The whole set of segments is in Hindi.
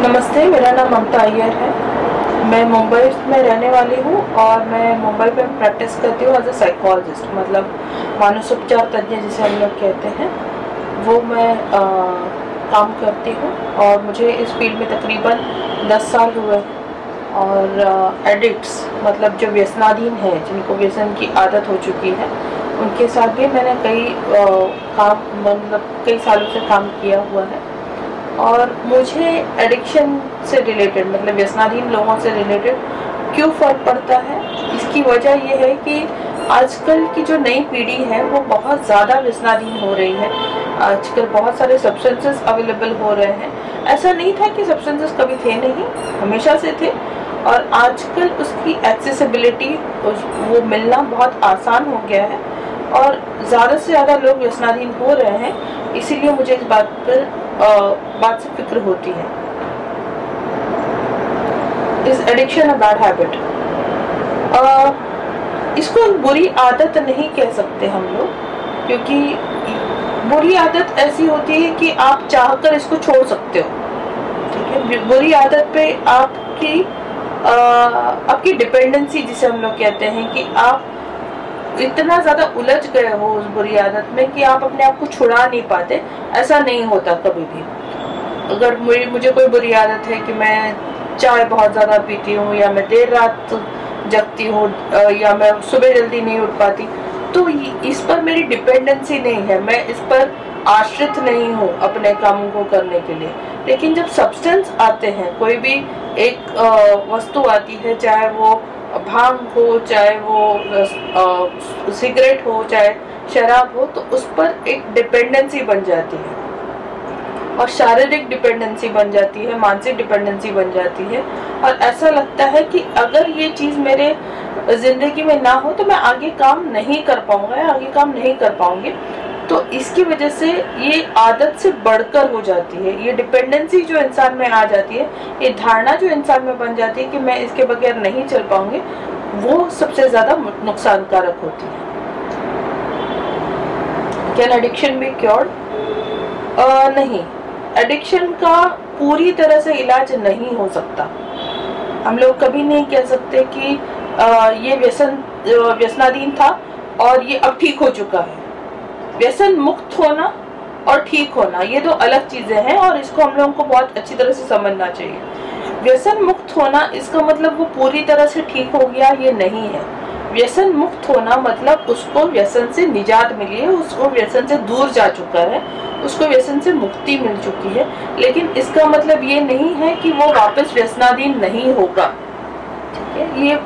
नमस्ते मेरा नाम ममता अय्यर है। मैं मुंबई में रहने वाली हूँ और मैं मुंबई में प्रैक्टिस करती हूँ एज अ साइकोलॉजिस्ट मतलब मानसोपचार तज्ञ जिसे हम लोग कहते हैं। वो मैं आ, काम करती हूँ और मुझे इस फ़ील्ड में तकरीबन 10 साल हुए और एडिक्ट्स मतलब जो व्यसनाधीन है जिनको व्यसन की आदत हो चुकी है उनके साथ भी मैंने कई आ, काम मतलब कई सालों से काम किया हुआ है। और मुझे एडिक्शन से रिलेटेड मतलब व्यसनाधीन लोगों से रिलेटेड क्यों फ़र्क पड़ता है? इसकी वजह यह है कि आजकल की जो नई पीढ़ी है, वो बहुत ज़्यादा व्यसनाधीन हो रही है। आजकल बहुत सारे सब्सटेंसेस अवेलेबल हो रहे हैं। ऐसा नहीं था कि सब्सटेंसेस कभी थे नहीं, हमेशा से थे। और आजकल उसकी एक्सेसिबिलिटी वो मिलना बहुत आसान हो गया है। और ज़्यादा से ज़्यादा लोग व्यसनाधीन हो रहे हैं, इसीलिए मुझे इस बात पर से फ़िक्र होती है। Is addiction a bad habit इसको बुरी आदत नहीं कह सकते हम लोग, क्योंकि बुरी आदत ऐसी होती है कि आप चाहकर इसको छोड़ सकते हो। ठीक है? बुरी आदत पे आपकी आपकी डिपेंडेंसी जिसे हम लोग कहते हैं कि आप इतना ज़्यादा उलझ गए हो उस बुरी आदत में कि आप अपने आप को छुड़ा नहीं पाते। ऐसा नहीं होता कभी भी। अगर मुझे मुझे कोई बुरी आदत है कि मैं चाय बहुत ज़्यादा पीती हूँ या मैं देर रात जगती हूँ या मैं सुबह जल्दी नहीं उठ पाती तो इस पर मेरी डिपेंडेंसी नहीं है। मैं इस पर आश्रित नहीं हूँ अपने कामों को करने के लिए। लेकिन जब सब्सटेंस आते हैं, कोई भी एक वस्तु आती है, चाहे वो भाँग हो चाहे वो सिगरेट हो, चाहे शराब हो तो उस पर एक डिपेंडेंसी बन जाती है। और शारीरिक डिपेंडेंसी बन जाती है, मानसिक डिपेंडेंसी बन जाती है। और ऐसा लगता है कि अगर ये चीज़ मेरे ज़िंदगी में ना हो तो मैं आगे काम नहीं कर पाऊँगा आगे काम नहीं कर पाऊँगी। तो इसकी वजह से ये आदत से बढ़कर हो जाती है। ये डिपेंडेंसी जो इंसान में आ जाती है ये धारणा जो इंसान में बन जाती है कि मैं इसके बगैर नहीं चल पाऊँगी वो सबसे ज़्यादा नुकसानकारक होती है। कैन एडिक्शन बी क्योर्ड नहीं। एडिक्शन का पूरी तरह से इलाज नहीं हो सकता। हम लोग कभी नहीं कह सकते कि आ, ये व्यसन व्यसनाधीन था और ये अब ठीक हो चुका है। व्यसन मुक्त होना और ठीक होना, ये दो अलग चीज़ें हैं और इसको हम लोगों को बहुत अच्छी तरह से समझना चाहिए। व्यसन मुक्त होना, इसका मतलब वो पूरी तरह से ठीक हो गया, ये नहीं है। व्यसन मुक्त होना मतलब उसको व्यसन से निजात मिली है, उसको व्यसन से दूर जा चुका है, उसको व्यसन से मुक्ति मिल चुकी है। लेकिन इसका मतलब ये नहीं है कि वो वापस व्यसनाधीन नहीं होगा। ठीक है? ये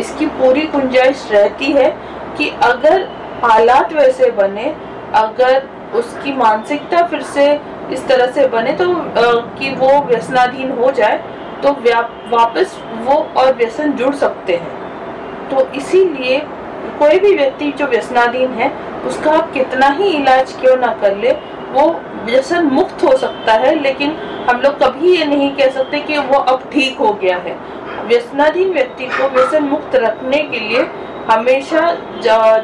इसकी पूरी गुंजाइश रहती है कि अगर हालात वैसे बने अगर उसकी मानसिकता फिर से इस तरह से बने तो आ, कि वो व्यसनाधीन हो जाए तो वापस वो और व्यसन जुड़ सकते हैं। तो इसीलिए कोई भी व्यक्ति जो व्यसनाधीन है उसका आप कितना ही इलाज क्यों ना कर ले वो व्यसन मुक्त हो सकता है लेकिन हम लोग कभी ये नहीं कह सकते कि वो अब ठीक हो गया है। व्यसनाधीन व्यक्ति को व्यसन मुक्त रखने के लिए हमेशा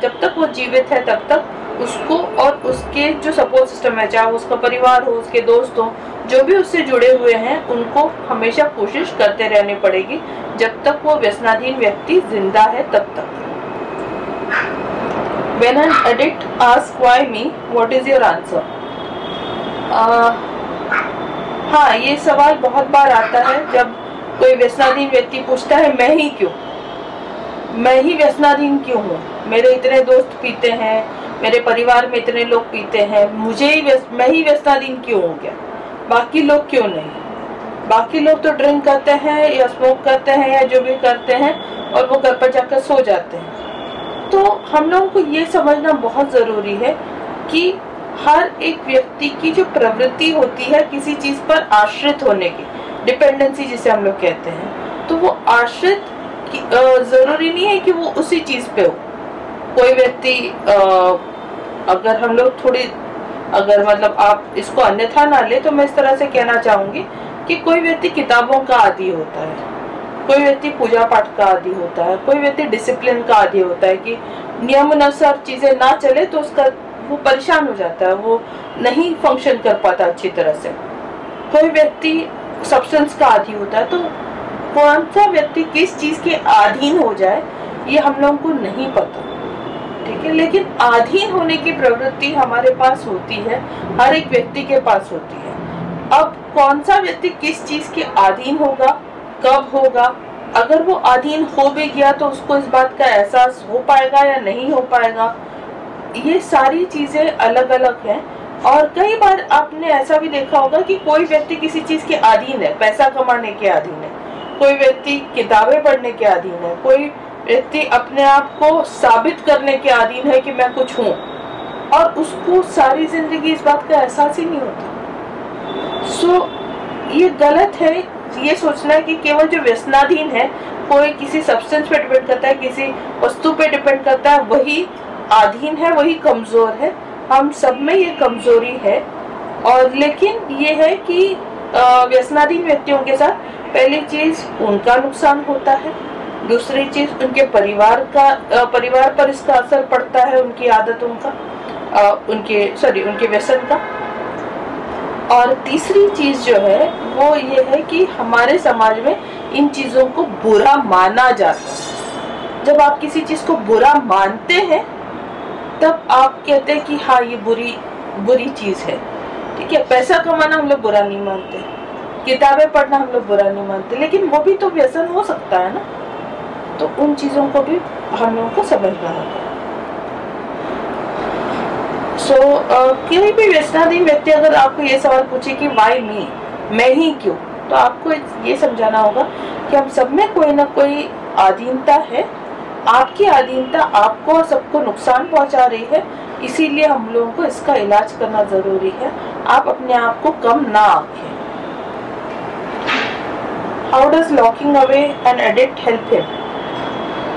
जब तक वो जीवित है तब तक उसको और उसके जो सपोर्ट सिस्टम है चाहे उसका परिवार हो उसके दोस्त हो जो भी उससे जुड़े हुए हैं उनको हमेशा कोशिश करते रहनी पड़ेगी जब तक वो व्यसनाधीन व्यक्ति ज़िंदा है तब तक। When an addict asks why me, what is your answer? Uh, हाँ ये सवाल बहुत बार आता है जब कोई व्यसनाधीन व्यक्ति पूछता है मैं ही क्यों? मैं ही व्यसनाधीन क्यों हूँ? मेरे इतने दोस्त पीते हैं मेरे परिवार में इतने लोग पीते हैं। मुझे ही मैं ही व्यसनाधीन क्यों हो गया? बाकी लोग क्यों नहीं? बाकी लोग तो ड्रिंक करते हैं या स्मोक करते हैं या जो भी करते हैं और वो घर पर जाकर सो जाते हैं। तो हम लोगों को ये समझना बहुत ज़रूरी है कि हर एक व्यक्ति की जो प्रवृत्ति होती है किसी चीज़ पर आश्रित होने की डिपेंडेंसी जिसे हम लोग कहते हैं तो वो आश्रित ज़रूरी नहीं है कि वो उसी चीज़ पे हो। कोई व्यक्ति अगर हम लोग थोड़ी, अगर मतलब आप इसको अन्यथा ना ले तो मैं इस तरह से कहना चाहूँगी कि कोई व्यक्ति किताबों का आदि होता है, कोई व्यक्ति पूजा पाठ का आदि होता है, कोई व्यक्ति डिसिप्लिन का आदि होता है कि नियम अनुसार चीज़ें ना चले तो उसका वो परेशान हो जाता है, वो नहीं फ़ंक्शन कर पाता अच्छी तरह से। कोई व्यक्ति सब्सटेंस का आदि होता है तो कौन सा व्यक्ति किस चीज़ के अधीन हो जाए, ये हम लोगों को नहीं पता। ठीक है लेकिन अधीन होने की प्रवृत्ति हमारे पास होती है, हर एक व्यक्ति के पास होती है। अब कौन सा व्यक्ति किस चीज़ के अधीन होगा, कब होगा? अगर वो अधीन हो भी गया तो उसको इस बात का एहसास हो पाएगा या नहीं हो पाएगा? ये सारी चीज़ें अलग अलग हैं, और कई बार आपने ऐसा भी देखा होगा कि कोई व्यक्ति किसी चीज़ के अधीन है, पैसा कमाने के अधीन है, कोई व्यक्ति किताबें पढ़ने के अधीन है, कोई व्यक्ति अपने आप को साबित करने के अधीन है कि मैं कुछ हूँ। और उसको सारी ज़िंदगी इस बात का एहसास ही नहीं होता। सो so, ये गलत है ये सोचना है कि केवल जो व्यसनाधीन है कोई किसी सब्सटेंस पे डिपेंड करता है किसी वस्तु पे डिपेंड करता है वही अधीन है वही कमज़ोर है। हम सब में ये कमज़ोरी है। और लेकिन ये है कि व्यसनाधीन व्यक्तियों के साथ पहली चीज़ उनका नुकसान होता है। दूसरी चीज़, उनके परिवार का परिवार पर इसका असर पड़ता है उनकी आदतों का उनके सॉरी उनके व्यसन का। और तीसरी चीज़ जो है, वो ये है कि हमारे समाज में इन चीज़ों को बुरा माना जाता है। जब आप किसी चीज़ को बुरा मानते हैं, तब आप कहते हैं कि हाँ ये बुरी बुरी चीज़ है। ठीक है, पैसा कमाना हम लोग बुरा नहीं मानते, किताबें पढ़ना हम लोग बुरा नहीं मानते, लेकिन वो भी तो व्यसन हो सकता है ना। तो उन चीज़ों को भी हम लोगों को समझना होगा सो कोई भी व्यसनाधीन व्यक्ति अगर आपको ये सवाल पूछे कि वाई मी मैं ही क्यों? तो आपको ये समझाना होगा कि हम सब में कोई ना कोई आधीनता है। आपकी आधीनता आपको और सबको नुकसान पहुँचा रही है। इसीलिए हम लोगों को इसका इलाज करना ज़रूरी है। आप अपने आप को कम ना आँखें। How does locking away an addict help him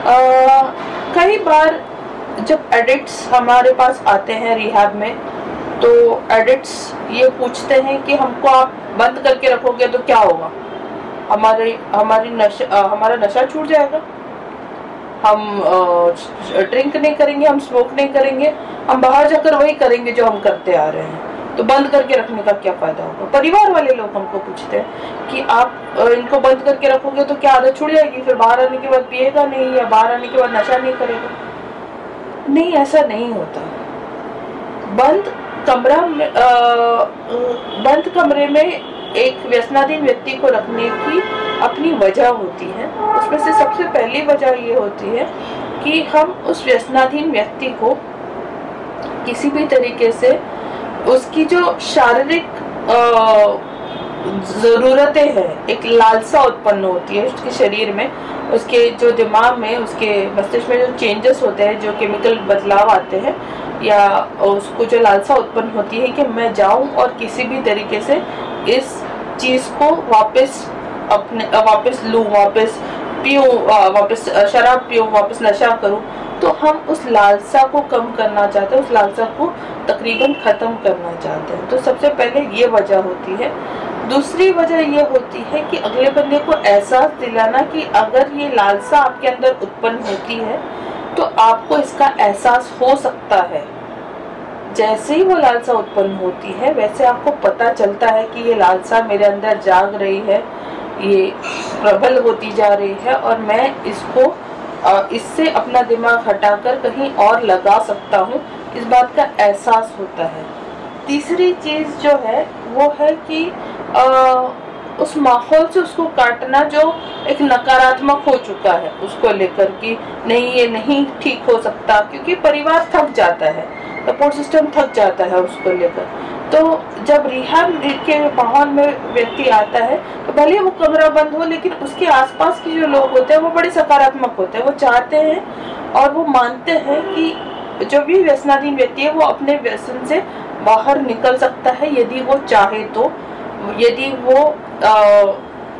कई बार जब एडिक्ट्स हमारे पास आते हैं रिहाब में तो एडिक्ट्स ये पूछते हैं कि हमको आप बंद करके रखोगे तो क्या होगा? हमारे, हमारी नशा हमारा नशा छूट जाएगा। हम ड्रिंक नहीं करेंगे, हम स्मोक नहीं करेंगे, हम बाहर जाकर वही करेंगे जो हम करते आ रहे हैं। तो बंद करके रखने का क्या फ़ायदा होगा? परिवार वाले लोग हमको पूछते हैं कि आप इनको बंद करके रखोगे तो क्या आदत छुड़ जाएगी? फिर बाहर आने के बाद पिएगा नहीं या बाहर आने के बाद नशा नहीं करेगा? नहीं, ऐसा नहीं होता। बंद कमरा में बंद कमरे में एक व्यसनाधीन व्यक्ति को रखने की अपनी वजह होती है। उसमें से सबसे पहली वजह ये होती है कि हम उस व्यसनाधीन व्यक्ति को किसी भी तरीके से उसकी जो शारीरिक ज़रूरतें हैं, एक लालसा उत्पन्न होती है उसके शरीर में, उसके जो दिमाग में, उसके मस्तिष्क में जो चेंजेस होते हैं, जो केमिकल बदलाव आते हैं, या उसको जो लालसा उत्पन्न होती है कि मैं जाऊँ और किसी भी तरीके से इस चीज़ को वापस अपने, वापस लूँ, वापस पीऊँ वापस शराब पीऊँ, वापस नशा करूँ तो हम उस लालसा को कम करना चाहते हैं, उस लालसा को तकरीबन ख़त्म करना चाहते हैं। तो सबसे पहले ये वजह होती है। दूसरी वजह ये होती है कि अगले बंदे को एहसास दिलाना कि अगर ये लालसा आपके अंदर उत्पन्न होती है तो आपको इसका एहसास हो सकता है। जैसे ही वो लालसा उत्पन्न होती है, वैसे आपको पता चलता है कि ये लालसा मेरे अंदर जाग रही है, ये प्रबल होती जा रही है और मैं इसको इससे अपना दिमाग हटाकर कहीं और लगा सकता हूँ। इस बात का एहसास होता है। तीसरी चीज़ जो है वो है कि आ, उस माहौल से उसको काटना जो एक नकारात्मक हो चुका है उसको लेकर कि नहीं ये नहीं ठीक हो सकता क्योंकि परिवार थक जाता है। सपोर्ट सिस्टम थक जाता है उसको लेकर। तो जब रिहाब के माहौल में व्यक्ति आता है तो भले वो कमरा बंद हो लेकिन उसके आसपास के जो लोग होते हैं वो बड़े सकारात्मक होते हैं। वो चाहते हैं और वो मानते हैं कि जो भी व्यसनाधीन व्यक्ति है वो अपने व्यसन से बाहर निकल सकता है यदि वो चाहे तो। यदि वो आ,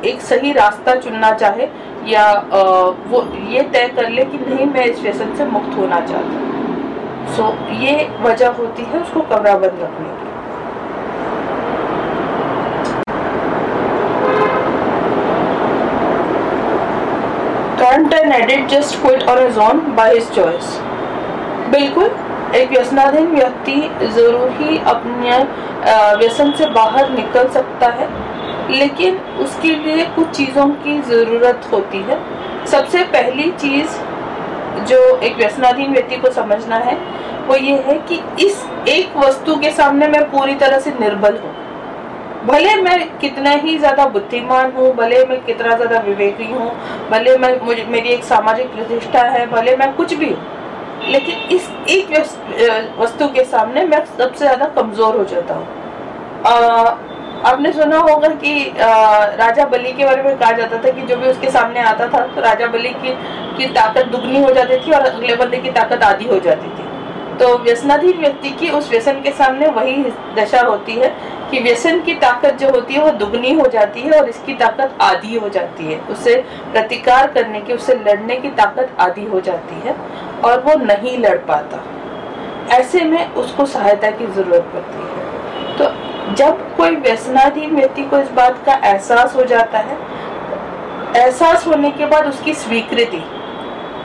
एक सही रास्ता चुनना चाहे या आ, वो ये तय कर ले कि नहीं मैं इस व्यसन से मुक्त होना चाहता हूँ। सो so, ये वजह होती है उसको कमरा बंद रखने की। An addict just quit on his own by his choice? बिल्कुल, एक व्यसनाधीन व्यक्ति ज़रूर ही अपने व्यसन से बाहर निकल सकता है, लेकिन उसके लिए कुछ चीज़ों की ज़रूरत होती है सबसे पहली चीज़ जो एक व्यसनाधीन व्यक्ति को समझना है, वो ये है कि इस एक वस्तु के सामने मैं पूरी तरह से निर्बल हूँ भले मैं कितना ही ज़्यादा बुद्धिमान हूँ भले मैं कितना ज़्यादा विवेकी हूँ भले मैं मुझे मेरी एक सामाजिक प्रतिष्ठा है भले मैं कुछ भी हूँ लेकिन इस एक वस्तु के सामने मैं सबसे ज़्यादा कमज़ोर हो जाता हूँ। आपने सुना होगा कि आ, राजा बलि के बारे में कहा जाता था कि जो भी उसके सामने आता था तो राजा बलि की की ताकत दुगनी हो जाती थी और अगले बंदे की ताकत आधी हो जाती थी। तो व्यसनाधीन व्यक्ति की उस व्यसन के सामने वही दशा होती है कि व्यसन की ताकत जो होती है वो दुगनी हो जाती है और इसकी ताकत आधी हो जाती है। उसे प्रतिकार करने की उससे लड़ने की ताकत आधी हो जाती है और वो नहीं लड़ पाता। ऐसे में उसको सहायता की ज़रूरत पड़ती है। तो जब कोई व्यसनाधीन व्यक्ति को इस बात का एहसास हो जाता है, एहसास होने के बाद उसकी स्वीकृति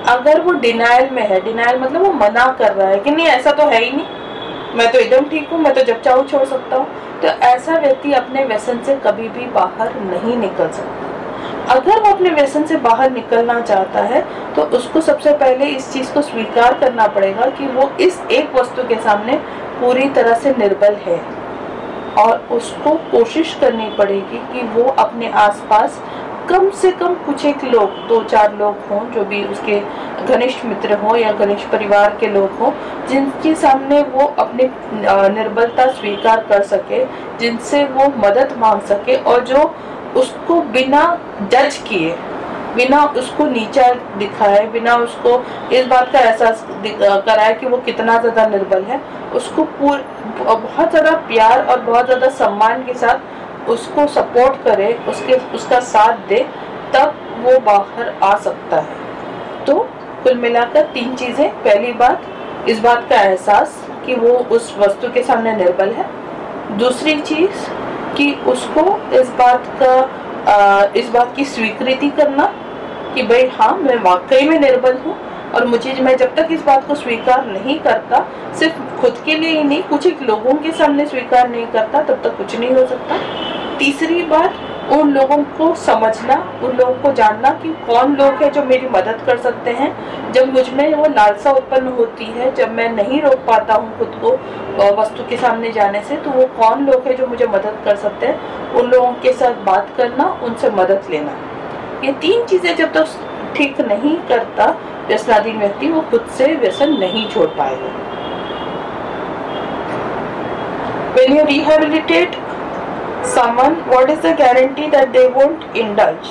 अगर वो डिनाइल में है डिनाइल मतलब वो मना कर रहा है कि नहीं, ऐसा तो है ही नहीं। मैं तो एकदम ठीक हूँ, मैं तो जब चाहूँ छोड़ सकता हूँ। तो ऐसा व्यक्ति अपने व्यसन से कभी भी बाहर नहीं निकल सकता। अगर वो अपने व्यसन से बाहर निकलना चाहता है तो उसको सबसे पहले इस चीज़ को स्वीकार करना पड़ेगा कि वो इस एक वस्तु के सामने पूरी तरह से निर्बल है। और उसको कोशिश करनी पड़ेगी कि वो अपने आसपास कम से कम कुछ एक लोग, दो चार लोग हों जो भी उसके घनिष्ठ मित्र हों या घनिष्ठ परिवार के लोग हों, जिनके सामने वो अपनी निर्बलता स्वीकार कर सके, जिनसे वो मदद मांग सके और जो उसको बिना जज किए, बिना उसको नीचा दिखाए, बिना उसको इस बात का एहसास कराए कि वो कितना ज़्यादा निर्बल है, उसको पूर, बहुत ज़्यादा प्यार और बहुत ज़्यादा सम्मान के साथ उसको सपोर्ट करे उसके उसका साथ दे तब वो बाहर आ सकता है। तो कुल मिलाकर तीन चीज़ें। पहली बात इस बात का एहसास कि वो उस वस्तु के सामने निर्बल है। दूसरी चीज़ कि उसको इस बात का आ, इस बात की स्वीकृति करना कि भाई हाँ मैं वाकई में निर्बल हूँ और मुझे मैं जब तक इस बात को स्वीकार नहीं करता सिर्फ़ खुद के लिए ही नहीं कुछ एक लोगों के सामने स्वीकार नहीं करता तब तक कुछ नहीं हो सकता। तीसरी बात, उन लोगों को समझना, उन लोगों को जानना कि कौन लोग हैं जो मेरी मदद कर सकते हैं। जब मुझमें वो लालसा उत्पन्न होती है, जब मैं नहीं रोक पाता हूँ खुद को वस्तु के सामने जाने से तो वो कौन लोग हैं जो मुझे मदद कर सकते हैं? उन लोगों के साथ बात करना, उनसे मदद लेना। ये तीन चीज़ें जब तक तो ठीक नहीं करता व्यसनाधीन व्यक्ति, वो खुद से व्यसन नहीं छोड़ पाएगा। When you rehabilitate someone what is the guarantee that they won't indulge?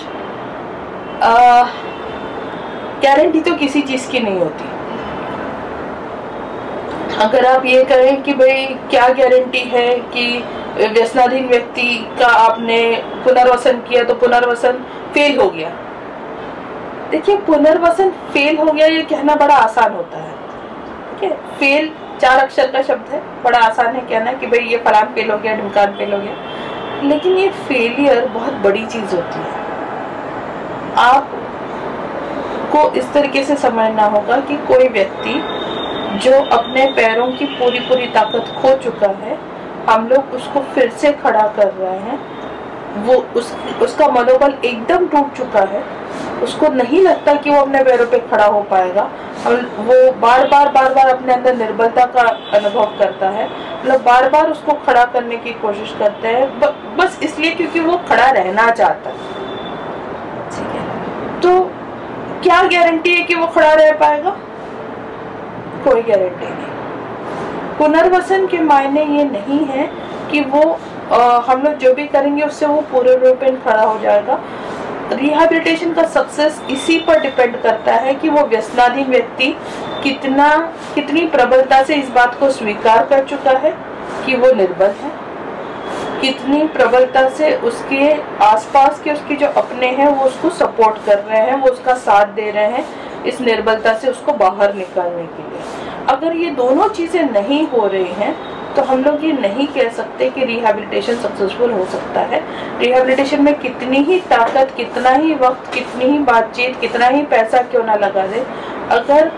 Guarantee uh, तो किसी चीज़ की नहीं होती। अगर आप ये कहें कि भाई क्या गारंटी है कि व्यसनाधीन व्यक्ति का आपने पुनर्वसन किया तो पुनर्वसन फेल हो गया? देखिए पुनर्वसन फेल हो गया ये कहना बड़ा आसान होता है। ठीक है? फेल चार अक्षर का शब्द है बड़ा आसान है कहना कि भाई ये फलान फेल हो गया ढुमकान फेल हो गया। लेकिन ये फेलियर बहुत बड़ी चीज़ होती है। आप को इस तरीके से समझना होगा कि कोई व्यक्ति जो अपने पैरों की पूरी पूरी ताकत खो चुका है, हम लोग उसको फिर से खड़ा कर रहे हैं, वो उस, उसका मनोबल एकदम टूट चुका है उसको नहीं लगता कि वो अपने पैरों पे खड़ा हो पाएगा। वो बार बार बार बार अपने अंदर निर्बलता का अनुभव करता है। मतलब बार बार उसको खड़ा करने की कोशिश करते हैं। बस इसलिए क्योंकि वो खड़ा रहना चाहता है। ठीक है। तो क्या गारंटी है कि वो खड़ा रह पाएगा? कोई गारंटी नहीं। पुनर्वसन के मायने ये नहीं है कि वो आ, हम लोग जो भी करेंगे उससे वो पूरे रूप में खड़ा हो जाएगा। रिहेबिलिटेशन का सक्सेस इसी पर डिपेंड करता है कि वो व्यसनाधीन व्यक्ति कितना, कितनी प्रबलता से इस बात को स्वीकार कर चुका है कि वो निर्बल है। कितनी प्रबलता से उसके आसपास के उसके जो अपने हैं, वो उसको सपोर्ट कर रहे हैं, वो उसका साथ दे रहे हैं इस निर्बलता से उसको बाहर निकालने के लिए। अगर ये दोनों चीज़ें नहीं हो रही हैं तो हम लोग ये नहीं कह सकते कि रिहेबिलिटेशन सक्सेसफुल हो सकता है। रिहेबिलिटेशन में कितनी ही ताकत, कितना ही वक्त, कितनी ही बातचीत, कितना ही पैसा क्यों ना लगा दे, अगर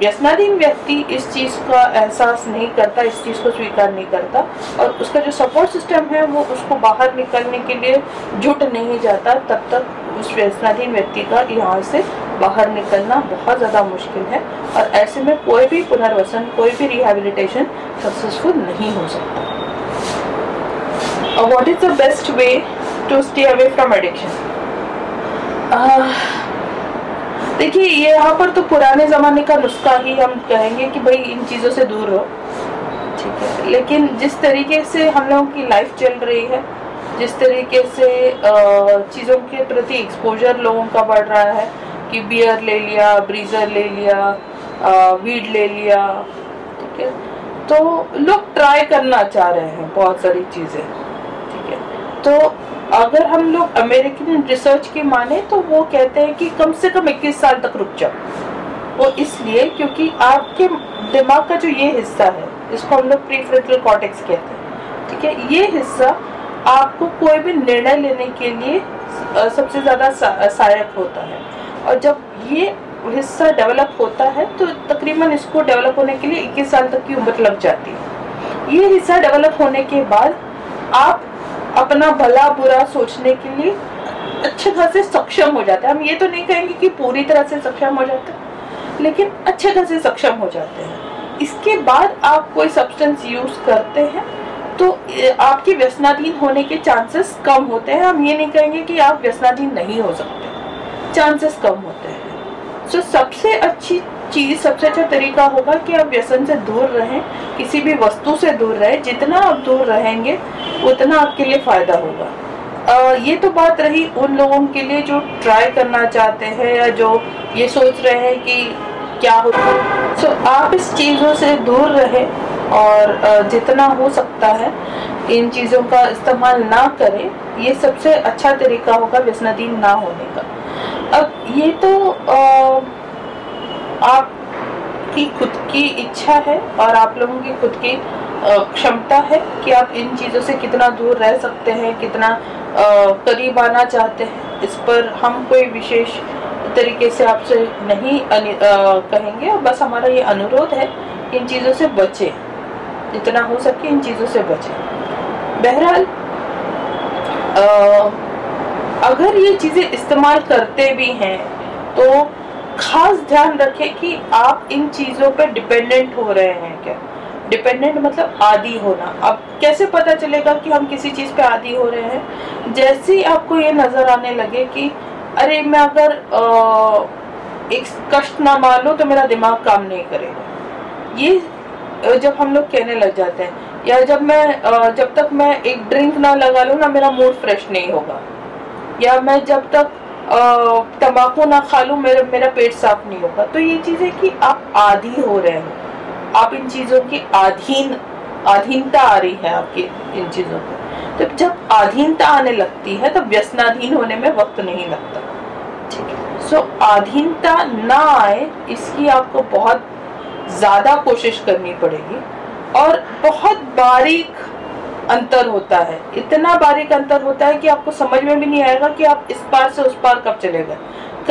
व्यसनाधीन व्यक्ति इस चीज़ का एहसास नहीं करता, इस चीज़ को स्वीकार नहीं करता और उसका जो सपोर्ट सिस्टम है, वो उसको बाहर निकलने के लिए जुट नहीं जाता, तब तक उस व्यसनाधीन व्यक्ति का यहाँ से बाहर निकलना बहुत ज़्यादा मुश्किल है और ऐसे में कोई भी पुनर्वसन, कोई भी रिहेबिलिटेशन सक्सेसफुल नहीं हो सकता। What is the best way to stay away from addiction देखिए यहाँ पर तो पुराने ज़माने का नुस्खा ही हम कहेंगे कि भाई इन चीज़ों से दूर रहो। ठीक है? लेकिन जिस तरीके से हम लोगों की लाइफ चल रही है, जिस तरीके से चीज़ों के प्रति एक्सपोजर लोगों का बढ़ रहा है कि बियर ले लिया ब्रीजर ले लिया वीड ले लिया, ठीक है? तो लोग ट्राई करना चाह रहे हैं बहुत सारी चीज़ें, ठीक है? तो अगर हम लोग अमेरिकन रिसर्च की माने तो वो कहते हैं कि कम से कम 21 साल तक रुक जाओ। वो इसलिए क्योंकि आपके दिमाग का जो ये हिस्सा है जिसको हम लोग प्रीफ्रंटल कॉर्टेक्स कहते हैं, ठीक है? ये हिस्सा आपको कोई भी निर्णय लेने के लिए सबसे ज़्यादा सहायक होता है। और जब ये हिस्सा डेवलप होता है तो तकरीबन इसको डेवलप होने के लिए 21 साल तक की उम्र लग जाती है। ये हिस्सा डेवलप होने के बाद आप अपना भला बुरा सोचने के लिए अच्छे खासे सक्षम हो जाते हैं। हम ये तो नहीं कहेंगे कि पूरी तरह से सक्षम हो जाते लेकिन अच्छे खासे सक्षम हो जाते हैं। इसके बाद आप कोई सब्सटेंस यूज़ करते हैं तो आपके व्यसनाधीन होने के चांसेस कम होते हैं। हम ये नहीं कहेंगे कि आप व्यसनाधीन नहीं हो सकते। चांसेस कम होते हैं। सो so, सबसे अच्छी चीज़ सबसे अच्छा तरीका होगा कि आप व्यसन से दूर रहें किसी भी वस्तु से दूर रहें जितना आप दूर रहेंगे उतना आपके लिए फ़ायदा होगा। आ, ये तो बात रही उन लोगों के लिए जो ट्राई करना चाहते हैं या जो ये सोच रहे हैं कि क्या होता है। सो आप इस चीज़ों से दूर रहें और जितना हो सकता है इन चीज़ों का इस्तेमाल ना करें। ये सबसे अच्छा तरीका होगा व्यसनाधीन ना होने का। अब ये तो आपकी खुद की इच्छा है और आप लोगों की खुद की क्षमता है कि आप इन चीज़ों से कितना दूर रह सकते हैं कितना करीब आना चाहते हैं। इस पर हम कोई विशेष तरीके से आपसे नहीं आ, कहेंगे। बस हमारा ये अनुरोध है कि इन चीज़ों से बचे। जितना हो सके इन चीज़ों से बचे। बहरहाल अगर ये चीज़ें इस्तेमाल करते भी हैं तो खास ध्यान रखें कि आप इन चीज़ों पर डिपेंडेंट हो रहे हैं क्या? डिपेंडेंट मतलब आदि होना। अब कैसे पता चलेगा कि हम किसी चीज़ पे आदि हो रहे हैं? जैसे ही आपको ये नज़र आने लगे कि अरे मैं अगर आ, एक कष्ट ना मान लो तो मेरा दिमाग काम नहीं करेगा। ये जब हम लोग कहने लग जाते हैं या जब मैं आ, जब तक मैं एक ड्रिंक ना लगा लूँ ना मेरा मूड फ्रेश नहीं होगा। या मैं जब तक तंबाकू ना खा लूँ, मेरा मेरा पेट साफ़ नहीं होगा। तो ये चीज़ है कि आप आदि हो रहे हो। आप इन चीज़ों की अधीन अधीनता आ रही है आपकी, इन चीज़ों को। तो जब अधीनता आने लगती है तो व्यसनाधीन होने में वक्त नहीं लगता। ठीक है। सो अधीनता ना आए, इसकी आपको बहुत ज़्यादा कोशिश करनी पड़ेगी। और बहुत बारीक अंतर होता है। इतना बारीक अंतर होता है कि आपको समझ में भी नहीं आएगा कि आप इस पार से उस पार कब चले गए।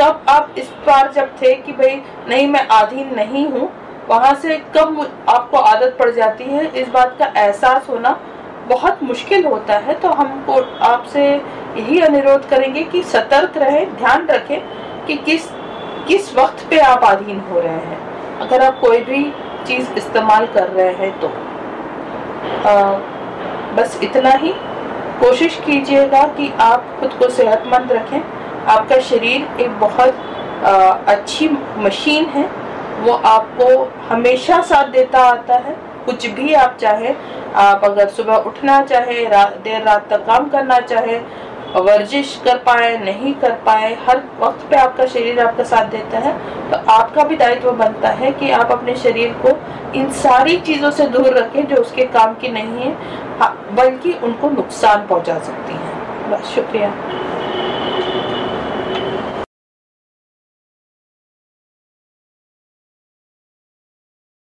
कब आप इस पार जब थे कि भाई नहीं मैं आधीन नहीं हूँ वहाँ से कब आपको आदत पड़ जाती है इस बात का एहसास होना बहुत मुश्किल होता है। तो हमको आपसे यही अनुरोध करेंगे कि सतर्क रहें ध्यान रखें कि किस किस वक्त पे आप अधीन हो रहे हैं। अगर आप कोई भी चीज़ इस्तेमाल कर रहे हैं तो। आ, बस इतना ही। कोशिश कीजिएगा कि आप खुद को सेहतमंद रखें। आपका शरीर एक बहुत आ, अच्छी मशीन है। वो आपको हमेशा साथ देता आता है। कुछ भी आप चाहे आप अगर सुबह उठना चाहे रा, देर रात तक काम करना चाहे वर्जिश कर पाए नहीं कर पाए हर वक्त पे आपका शरीर आपका साथ देता है। तो आपका भी दायित्व बनता है कि आप अपने शरीर को इन सारी चीज़ों से दूर रखें जो उसके काम की नहीं है हाँ, बल्कि उनको नुकसान पहुँचा सकती हैं। बस शुक्रिया।